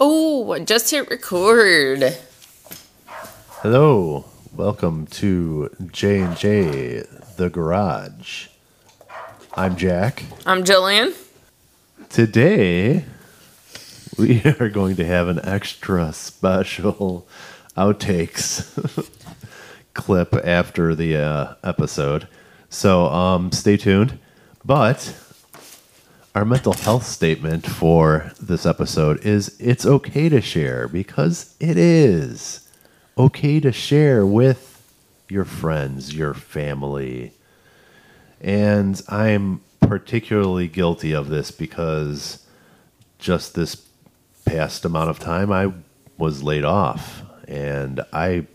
Oh, just hit record. Hello, welcome to J and J the Garage. I'm Jack. I'm Jillian. Today we are going to have an extra special outtakes clip after the uh, episode. So um, stay tuned. But our mental health statement for this episode is it's okay to share because it is okay to share with your friends, your family. And I'm particularly guilty of this because just this past amount of time I was laid off and I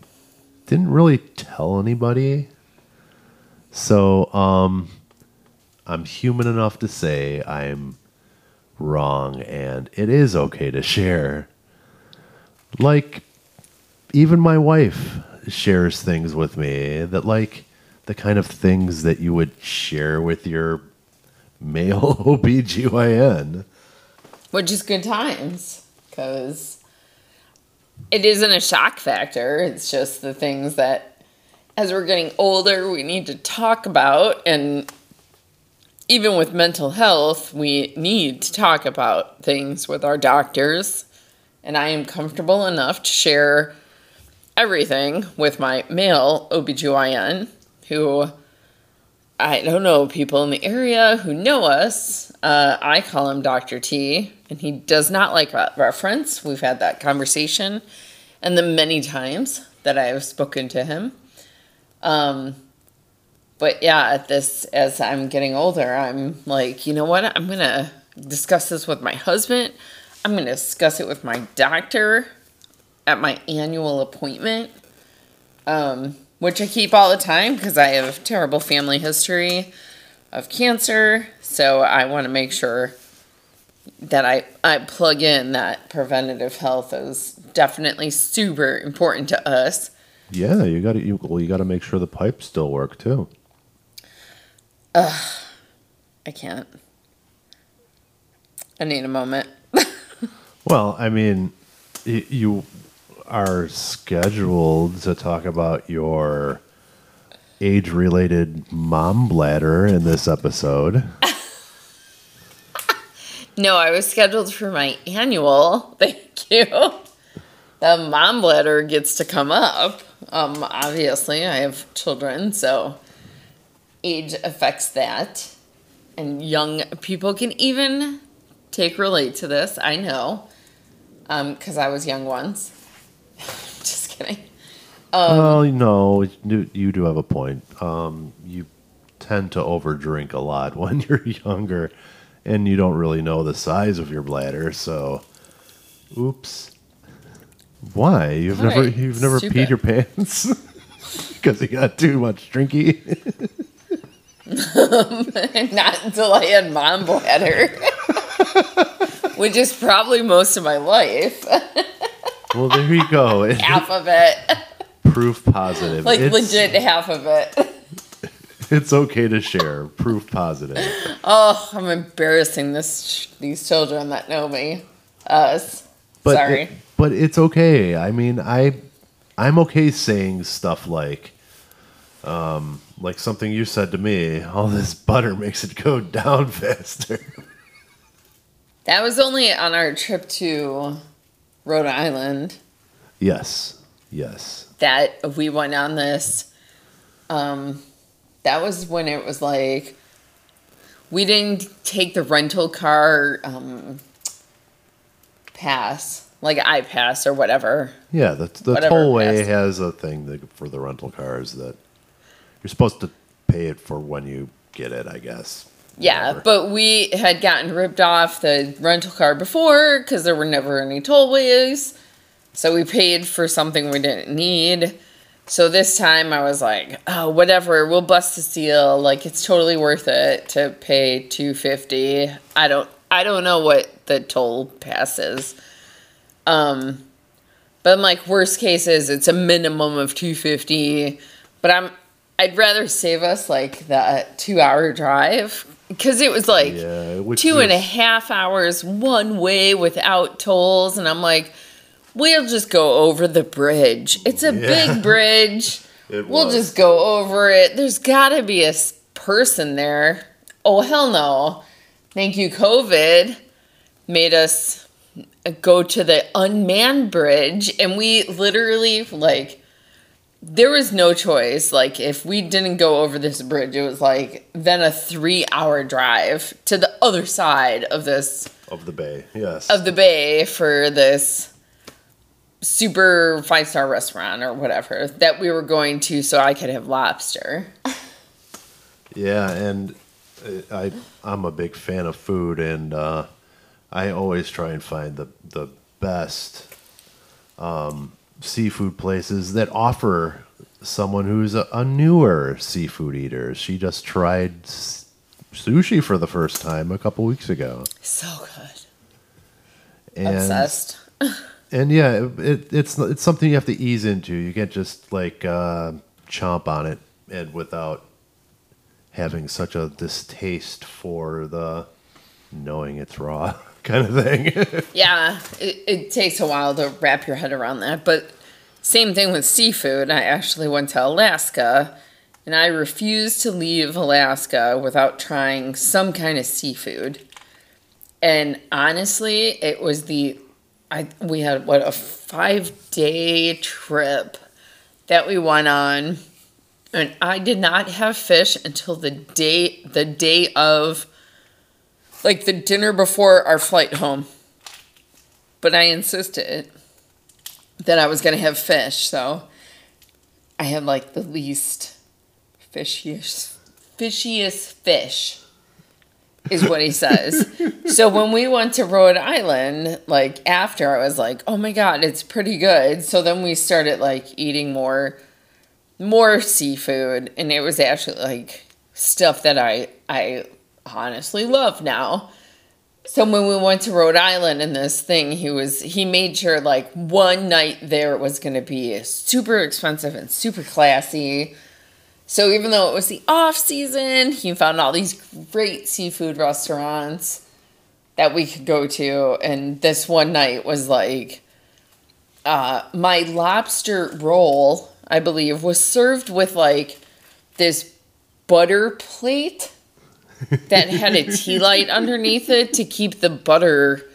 didn't really tell anybody. So, um, I'm human enough to say I'm wrong and it is okay to share. Like, even my wife shares things with me that, like, the kind of things that you would share with your male OBGYN. Which is good times because it isn't a shock factor. It's just the things that, as we're getting older, we need to talk about and even with mental health, we need to talk about things with our doctors. And I am comfortable enough to share everything with my male OBGYN, who I don't know people in the area who know us. Uh, I call him Dr. T, and he does not like that reference. We've had that conversation, and the many times that I have spoken to him. Um, but yeah, at this as I'm getting older, I'm like, you know what? I'm gonna discuss this with my husband. I'm gonna discuss it with my doctor at my annual appointment, um, which I keep all the time because I have terrible family history of cancer. So I want to make sure that I, I plug in that preventative health is definitely super important to us. Yeah, you got to you, well, you got to make sure the pipes still work too. Ugh, I can't. I need a moment. well, I mean, you are scheduled to talk about your age related mom bladder in this episode. no, I was scheduled for my annual. Thank you. The mom bladder gets to come up. Um, obviously, I have children, so age affects that. And young people can even take relate to this. I know. Because um, I was young once. Just kidding. Um, well, no, you do have a point. Um, you tend to overdrink a lot when you're younger, and you don't really know the size of your bladder. So, oops. Why you've never you've never Stupid. peed your pants because you got too much drinky. Not until I had mom bladder, which is probably most of my life. well, there you go. half of it. Proof positive. Like it's, legit half of it. It's okay to share. Proof positive. Oh, I'm embarrassing this these children that know me. Us. But Sorry. It, but it's okay. I mean, I I'm okay saying stuff like um like something you said to me, all this butter makes it go down faster. That was only on our trip to Rhode Island. Yes. Yes. That we went on this um that was when it was like we didn't take the rental car um pass like I pass or whatever. Yeah, the, the tollway has a thing that, for the rental cars that you're supposed to pay it for when you get it, I guess. Yeah, Whatever. but we had gotten ripped off the rental car before because there were never any tollways. So we paid for something we didn't need. So this time I was like, oh, whatever, we'll bust the seal. Like it's totally worth it to pay 250. I don't I don't know what the toll pass is. Um but I'm like worst cases it's a minimum of 250. But I'm I'd rather save us like that two hour drive because it was like Yeah, two and a half hours one way without tolls, and I'm like, we'll just go over the bridge. It's a Yeah. big bridge. We'll was. just go over it. There's got to be a person there. Oh hell no! Thank you, COVID. Made us go to the unmanned bridge, and we literally like there was no choice. Like, if we didn't go over this bridge, it was like then a three hour drive to the other side of this, of the bay. Yes. of the bay for this super five star restaurant or whatever that we were going to so I could have lobster. Yeah, and uh, I I'm a big fan of food, and uh, I always try and find the the best um, seafood places that offer someone who's a, a newer seafood eater. She just tried s- sushi for the first time a couple weeks ago, So good. and Obsessed. and yeah, it, it's it's something you have to ease into. You can't just like uh, chomp on it and without having such a distaste for the knowing it's raw kind of thing. Yeah, it, it takes a while to wrap your head around that. But same thing with seafood. I actually went to Alaska and I refused to leave Alaska without trying some kind of seafood. And honestly, it was the I we had what a 5-day trip that we went on and I did not have fish until the day the day of like the dinner before our flight home. But I insisted that I was going to have fish, so I had like the least fishiest fishiest fish is what he says. so when we went to Rhode Island, like after I was like, "Oh my god, it's pretty good." So then we started like eating more more seafood and it was actually like stuff that I I honestly love now. So when we went to Rhode Island and this thing, he was he made sure like one night there was going to be super expensive and super classy. So even though it was the off season, he found all these great seafood restaurants that we could go to and this one night was like uh, my lobster roll, I believe, was served with like this butter plate that had a tea light underneath it to keep the butter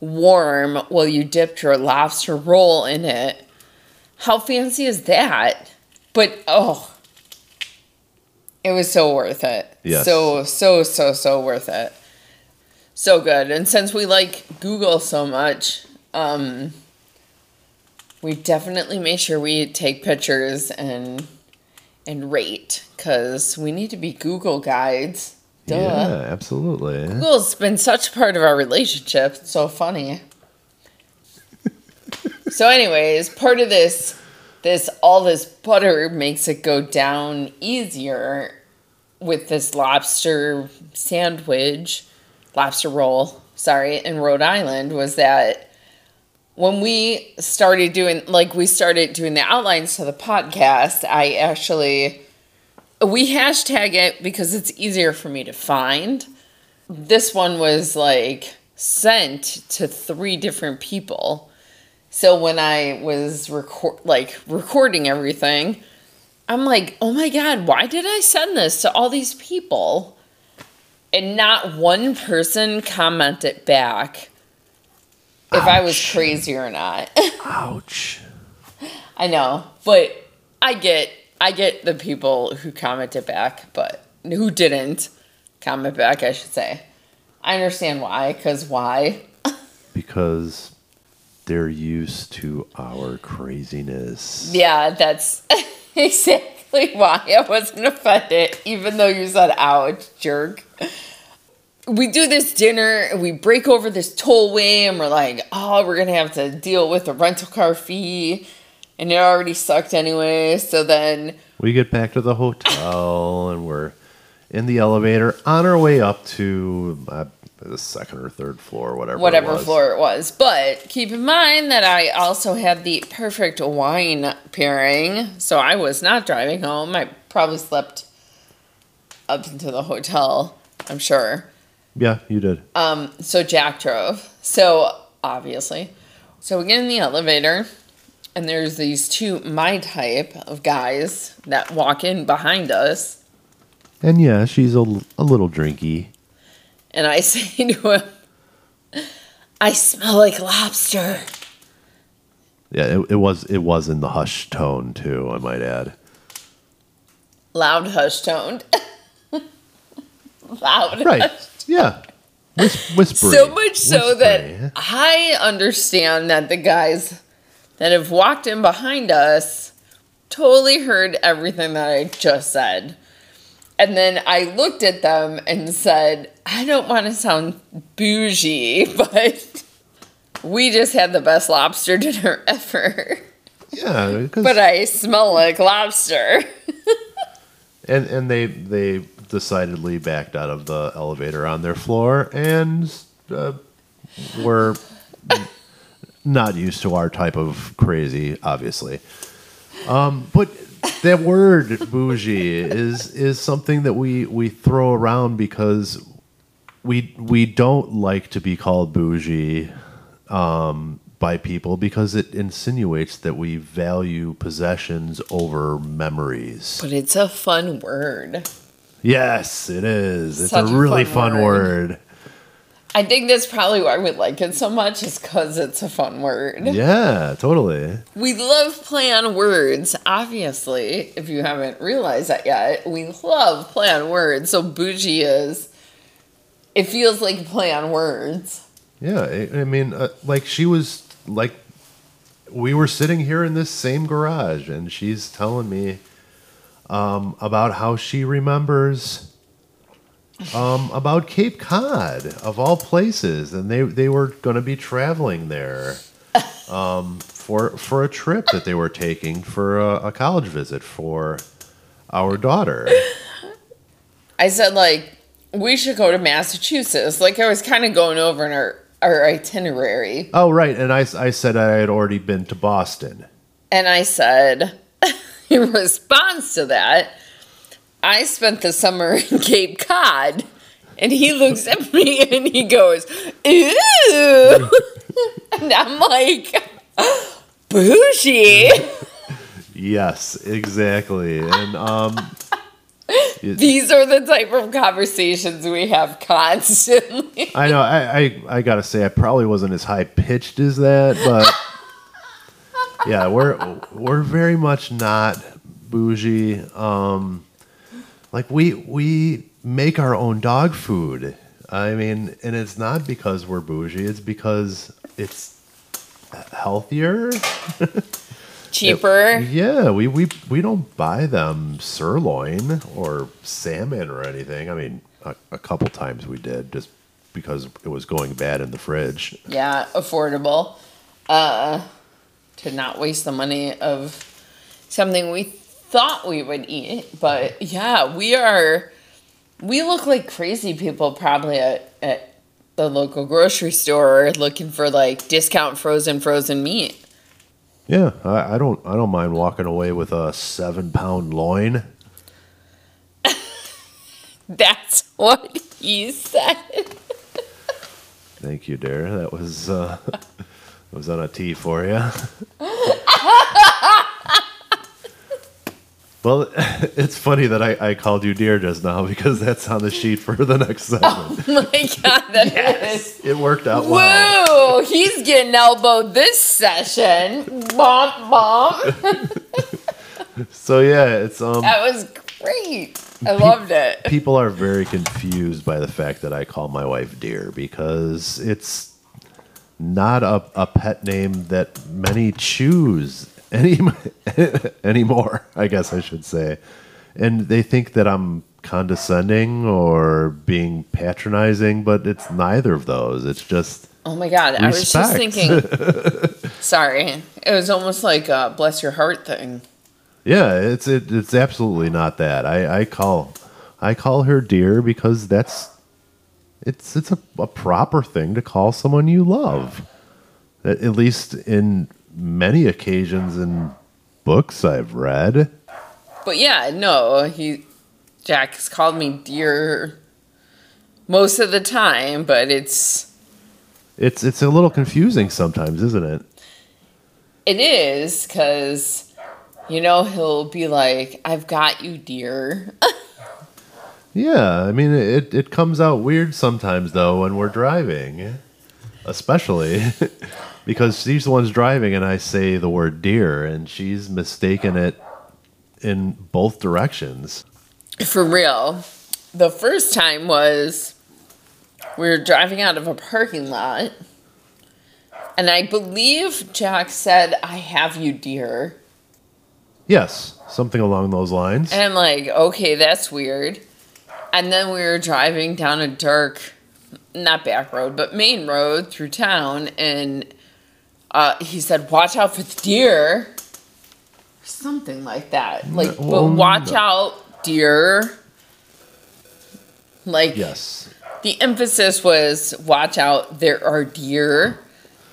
warm while you dipped your lobster roll in it. How fancy is that? But oh, it was so worth it. Yes. So, so, so, so worth it. So good. And since we like Google so much, um, we definitely make sure we take pictures and and rate because we need to be Google guides. Duh. Yeah, absolutely. Google's been such a part of our relationship. It's so funny. so, anyways, part of this, this all this butter makes it go down easier with this lobster sandwich, lobster roll. Sorry, in Rhode Island was that when we started doing like we started doing the outlines to the podcast, I actually we hashtag it because it's easier for me to find. This one was like sent to three different people. So when I was record like recording everything, I'm like, "Oh my god, why did I send this to all these people?" And not one person commented back if I was crazy or not. Ouch. I know, but I get I get the people who commented back, but who didn't comment back, I should say. I understand why, because why? Because they're used to our craziness. Yeah, that's exactly why I wasn't offended, even though you said ouch, jerk. We do this dinner, we break over this tollway, and we're like, oh, we're gonna have to deal with a rental car fee. And it already sucked anyway, so then We get back to the hotel and we're in the elevator on our way up to uh, the second or third floor, whatever. it whatever was. floor it was. But keep in mind that I also had the perfect wine pairing, so I was not driving home. I probably slept up into the hotel I'm sure. Yeah, you did. Um, so Jack drove. So obviously, so we get in the elevator, and there's these two my type of guys that walk in behind us, And yeah, she's a, a little drinky. and I say to him, "I smell like lobster." Yeah, it, it was it was in the hush tone too. I might add. Loud, hush toned. Loud. Right. Yeah. Whis- whispery. So much so Whispery. that I understand that the guys that have walked in behind us totally heard everything that I just said. And then I looked at them and said, I don't want to sound bougie, but we just had the best lobster dinner ever. Yeah, But I smell like lobster. and and they they decidedly backed out of the elevator on their floor and uh, were not used to our type of crazy, obviously. Um, but that word bougie is is something that we we throw around because we we don't like to be called bougie um, by people because it insinuates that we value possessions over memories. But it's a fun word. Yes, it is. It's Such a a really fun fun, word. word. I think that's probably why we like it so much, is because it's a fun word. Yeah, totally. We love play on words, obviously, if you haven't realized that yet. We love play on words. So bougie is, it feels like play on words. Yeah, I, I mean, uh, like she was like, we were sitting here in this same garage, and she's telling me um, about how she remembers um, about Cape Cod of all places, and they they were going to be traveling there um, for for a trip that they were taking for a, a college visit for our daughter. I said, like, we should go to Massachusetts. Like, I was kind of going over in our, our itinerary. Oh, right, and I I said I had already been to Boston. And I said, in response to that, I spent the summer in Cape Cod. And he looks at me and he goes, Ew. and I'm like, Bougie. Yes, exactly. And um These are the type of conversations we have constantly. I know I, I I gotta say I probably wasn't as high pitched as that, but yeah, we're we're very much not bougie. Um like we we make our own dog food. I mean, and it's not because we're bougie, it's because it's healthier. Cheaper. Yeah, we, we we don't buy them sirloin or salmon or anything. I mean, a, a couple times we did just because it was going bad in the fridge. Yeah, affordable. Uh, to not waste the money of something we thought we would eat. But yeah, we are, we look like crazy people probably at, at the local grocery store looking for like discount frozen frozen meat. Yeah, I, I don't I don't mind walking away with a seven pound loin. That's what he said. Thank you, Dare. That was uh, that was on a tee for you. Well, it's funny that I, I called you dear just now because that's on the sheet for the next segment. Oh my god, that is. It worked out well. Woo! He's getting elbowed this session. Bump, bump. So yeah, it's um That was great. I loved it. people are very confused by the fact that I call my wife dear because it's not a, a pet name that many choose any anymore, I guess I should say. And they think that I'm condescending or being patronizing, but it's neither of those. It's just Oh my god, I was just thinking. sorry, it was almost like a bless your heart thing. Yeah, it's it, it's absolutely not that. I, I call I call her dear because that's it's it's a, a proper thing to call someone you love. At, at least in many occasions in books I've read. But yeah, no, he Jack has called me dear most of the time, but it's It's it's a little confusing sometimes, isn't it? it is because you know he'll be like, "I've got you, dear." Yeah, I mean it it comes out weird sometimes though when we're driving. Especially because she's the one's driving and I say the word deer and she's mistaken it in both directions. For real. The first time was we were driving out of a parking lot, and I believe Jack said, I have you, dear. Yes, something along those lines. And I'm like, okay, that's weird. And then we were driving down a dark, not back road, but main road through town, and uh, he said, watch out for the deer. Something like that. Like, but watch no. out, deer. Like, Yes. the emphasis was watch out, there are deer,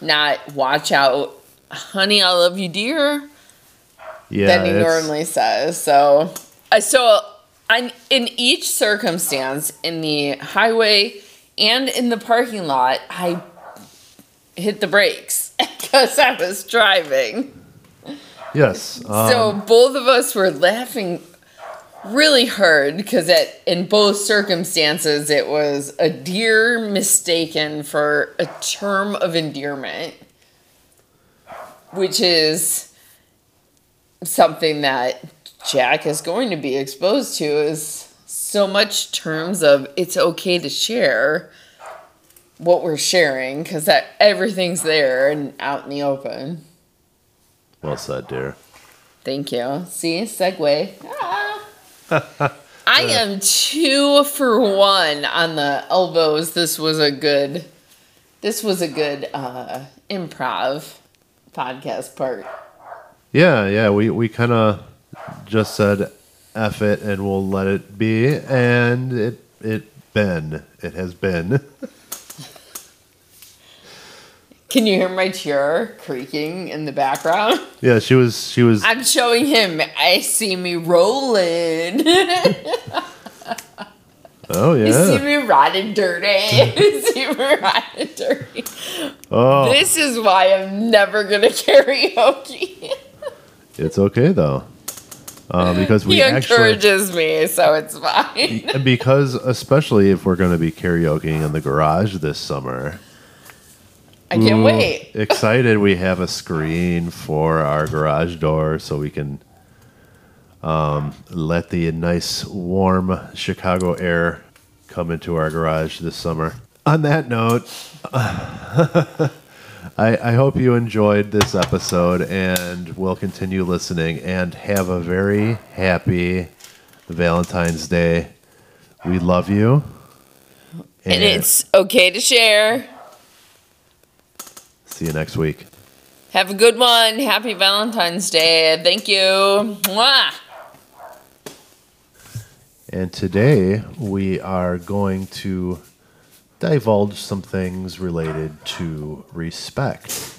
not watch out, honey, I love you, deer Yeah. than he normally says. So, I so I'm in each circumstance in the highway and in the parking lot, I hit the brakes because I was driving. Yes. Um, so both of us were laughing really hard because in both circumstances it was a deer mistaken for a term of endearment, which is something that Jack is going to be exposed to is so much terms of it's okay to share what we're sharing because that everything's there and out in the open. well said, dear. Thank you. See, segue. Ah. I am two for one on the elbows. This was a good. This was a good uh, improv podcast part. Yeah, yeah. We we kind of just said "f it" and we'll let it be, and it it been it has been. Can you hear my chair creaking in the background? yeah, she was she was. I'm showing him. I see me rolling. oh You see yeah. me riding dirty. You see me riding dirty. Oh, This is why I'm never gonna karaoke. it's okay though, uh, because we he actually encourages me, so it's fine. because especially if we're going to be karaokeing in the garage this summer. I can't wait. Excited we have a screen for our garage door so we can um, let the nice warm Chicago air come into our garage this summer. On that note, I, I hope you enjoyed this episode and will continue listening and have a very happy Valentine's Day. We love you. And it's okay to share. See you next week. Have a good one. Happy Valentine's Day. Thank you. Mwah. And today we are going to divulge some things related to respect.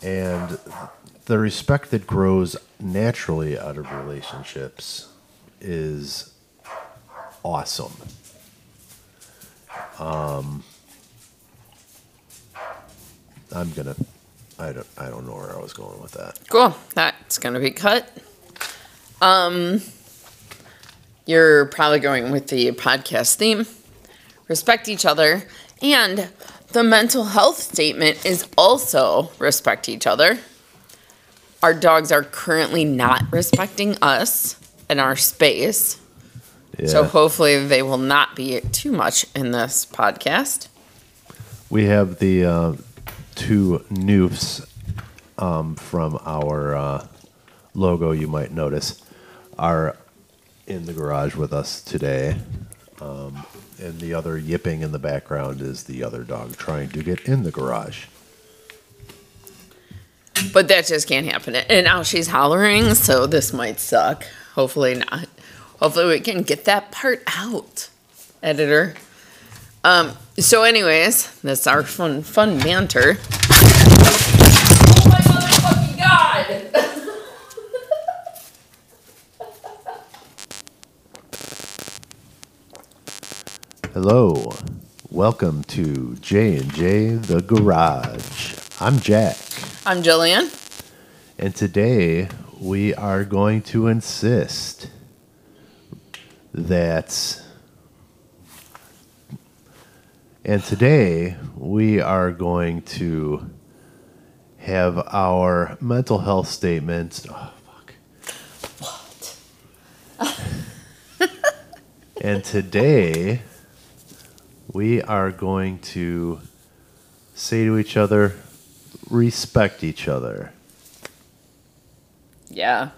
And the respect that grows naturally out of relationships is awesome. Um, I'm gonna. I don't. I don't know where I was going with that. Cool. That's gonna be cut. Um, you're probably going with the podcast theme. Respect each other, and the mental health statement is also respect each other. Our dogs are currently not respecting us and our space, Yeah. so hopefully they will not be too much in this podcast. We have the uh, two Newfs um, from our uh, logo, you might notice, are in the garage with us today. Um, and the other yipping in the background is the other dog trying to get in the garage. But that just can't happen. And now she's hollering, so this might suck. Hopefully not. Hopefully we can get that part out, editor. Um. So, anyways, that's our fun, fun banter. Oh my motherfucking god! Hello. Welcome to J and J the Garage. I'm Jack, I'm Jillian. and today we are going to insist that and today we are going to have our mental health statement. Oh, fuck. What? And today, we are going to say to each other, respect each other. Yeah.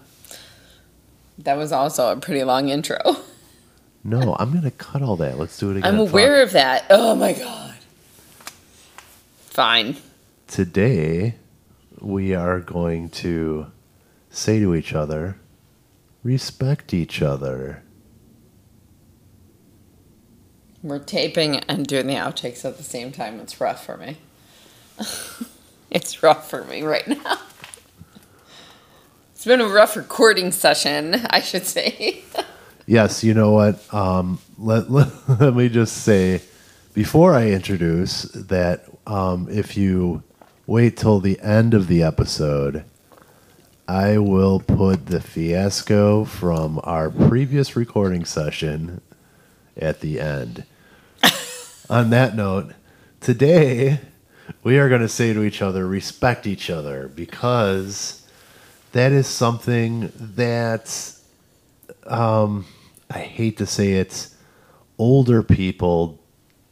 That was also a pretty long intro. No, I'm going to cut all that. Let's do it again. I'm Fuck. aware of that. Oh my god. Fine. Today, we are going to say to each other, respect each other. We're taping and doing the outtakes at the same time. It's rough for me. it's rough for me right now. It's been a rough recording session, I should say. Yes, you know what? Um, let, let, let me just say before I introduce that um, if you wait till the end of the episode, I will put the fiasco from our previous recording session at the end. On that note, today we are going to say to each other, respect each other, because that is something that I hate to say it, older people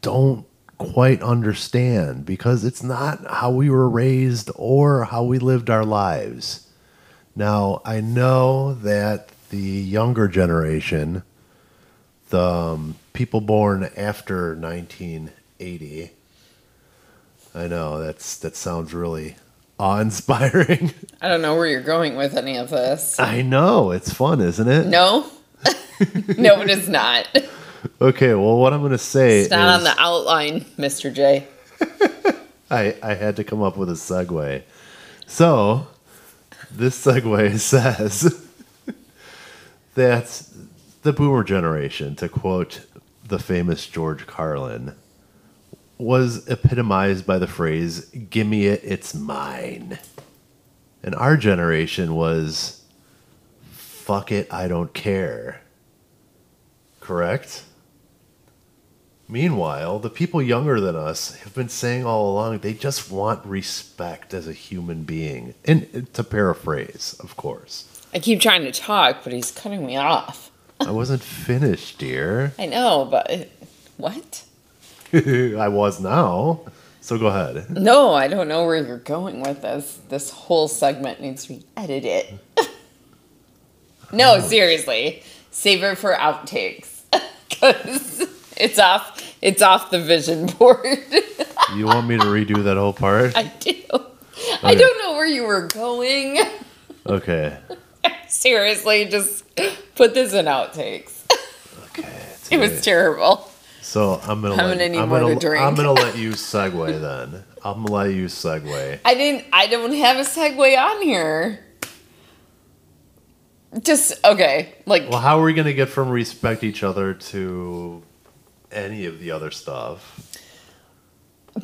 don't quite understand because it's not how we were raised or how we lived our lives. Now, I know that the younger generation, the um, people born after 1980, I know that's that sounds really awe-inspiring. I don't know where you're going with any of this. I know, it's fun, isn't it? No? no, it is not. Okay, well what I'm going to say It's not is on the outline, Mr. J. I, I had to come up with a segue. So, this segue says that the boomer generation, to quote the famous George Carlin, was epitomized by the phrase, Gimme it, it's mine. And our generation was, Fuck it, I don't care. Correct? Meanwhile, the people younger than us have been saying all along they just want respect as a human being. And to paraphrase, of course. I keep trying to talk, but he's cutting me off. I wasn't finished, dear. I know, but what? I was now. So go ahead. No, I don't know where you're going with this. This whole segment needs to be edited. no, oh. seriously. Save it for outtakes. Cuz it's off it's off the vision board. You want me to redo that whole part? I do. I don't know where you were going. Okay. Seriously, just put this in outtakes. Okay. It was terrible. So I'm gonna. I'm let, gonna need I'm more gonna, to drink. I'm gonna let you segue then. I'm gonna let you segue. I didn't I don't have a segue on here. Just okay, like Well, how are we gonna get from respect each other to any of the other stuff?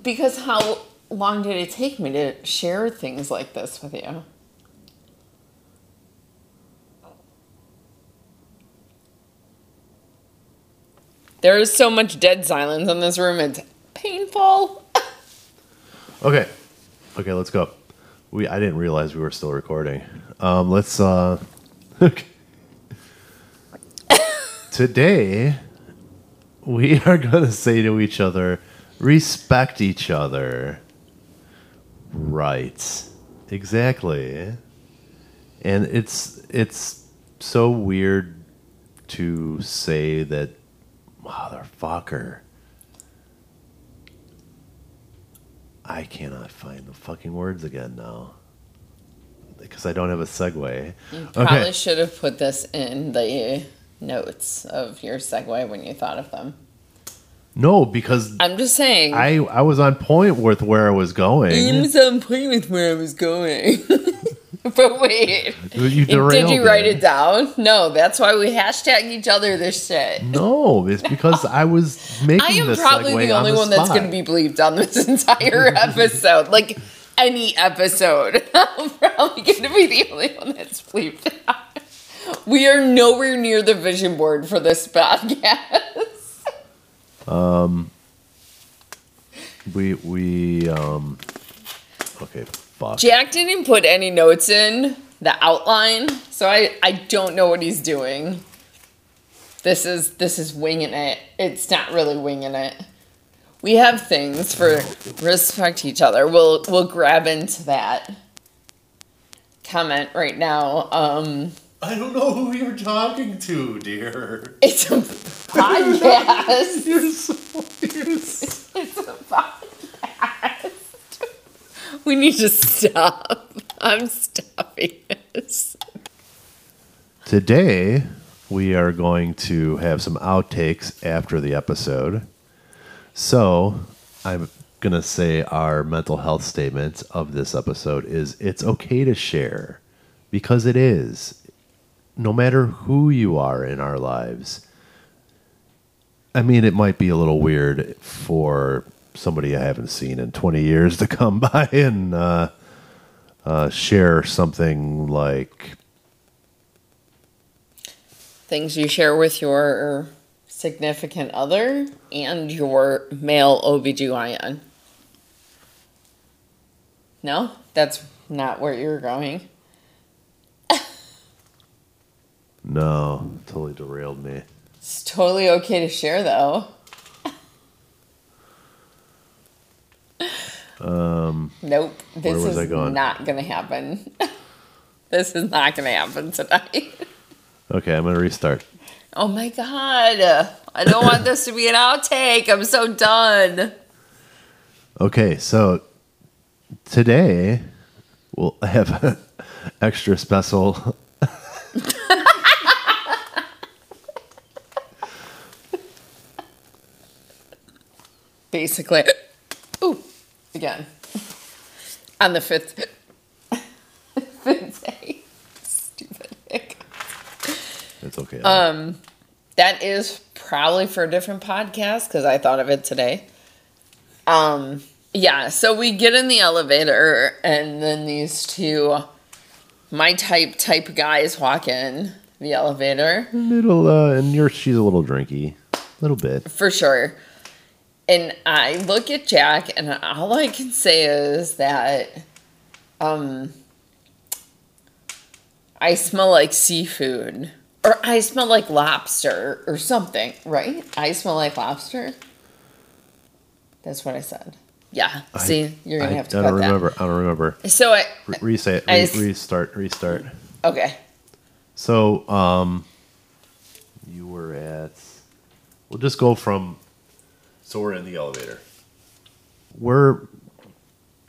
because how long did it take me to share things like this with you? There is so much dead silence in this room. It's painful. Okay. Okay, let's go. We I didn't realize we were still recording. Um let's uh. Today we are going to say to each other respect each other. Right. Exactly. And it's it's so weird to say that motherfucker I cannot find the fucking words again now. Because I don't have a segue. You probably should have put this in the notes of your segue when you thought of them. No, because I'm just saying. I I was on point with where I was going. I was on point with where I was going. But wait, You did you write it down? No, that's why we hashtag each other this shit. No, it's because I was making. This. I am probably the only on one that's going to be believed on this entire episode. like any episode, I'm probably going to be the only one that's believed. we are nowhere near the vision board for this podcast. Um, We we um. Okay, fuck. Jack didn't put any notes in the outline, so I I don't know what he's doing. This is this is winging it. It's not really winging it. We have things for respect each other. We'll we'll grab into that comment right now. Um I don't know who you're talking to, dear. it's a podcast. You're so, you're so It's a podcast. We need to stop. I'm stopping this. Today, we are going to have some outtakes after the episode. So, I'm going to say our mental health statement of this episode is it's okay to share because it is. No matter who you are in our lives. I mean, it might be a little weird for somebody I haven't seen in 20 years to come by and uh, uh, share something like things you share with your significant other and your male OBGYN. No, that's not where you're going. No, totally derailed me. It's totally okay to share though. Um, nope. This is going? not going to happen. this is not going to happen tonight. Okay, I'm gonna restart. Oh my god. I don't want this to be an outtake. I'm so done. Okay, so today we'll have an extra special. Basically. Ooh, again. On the fifth, fifth day. Stupid Nick. It's okay. Um, that is probably for a different podcast because I thought of it today. Um, yeah, so we get in the elevator and then these two my type type guys walk in the elevator little, uh, and you're she's a little drinky, a little bit. for sure. And I look at Jack and all I can say is that um I smell like seafood or I smell like lobster or something, right? I smell like lobster. That's what I said. Yeah. See, you're gonna I, have to I don't remember. I don't remember. So I Re- reset. I Re- restart. Restart. okay. So, um, you were at. We'll just go from. So we're in the elevator. We're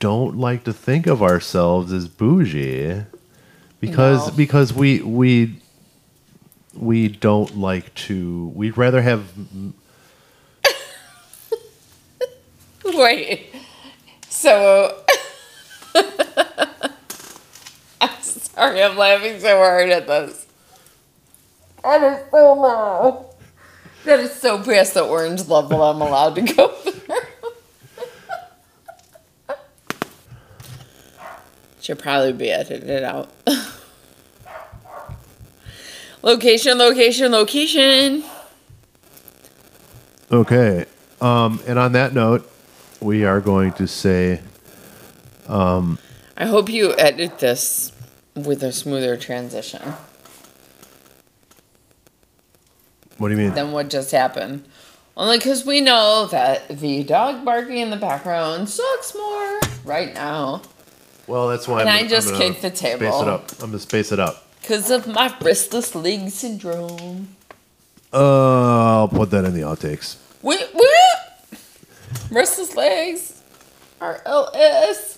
don't like to think of ourselves as bougie, because No. because we we we don't like to. We'd rather have. Wait. So I'm sorry, I'm laughing so hard at this. That is so loud. That is so past the orange level I'm allowed to go there. Should probably be edited out. location, location, location. Okay. Um, and on that note, we are going to say I hope you edit this with a smoother transition what do you mean? than what just happened. Only because we know that the dog barking in the background sucks more right now Well, that's why And I'm, I just I'm kicked the table. Space it up. I'm gonna space it up. because of my restless leg syndrome. Uh, I'll put that in the outtakes. What? What? Restless legs. RLS.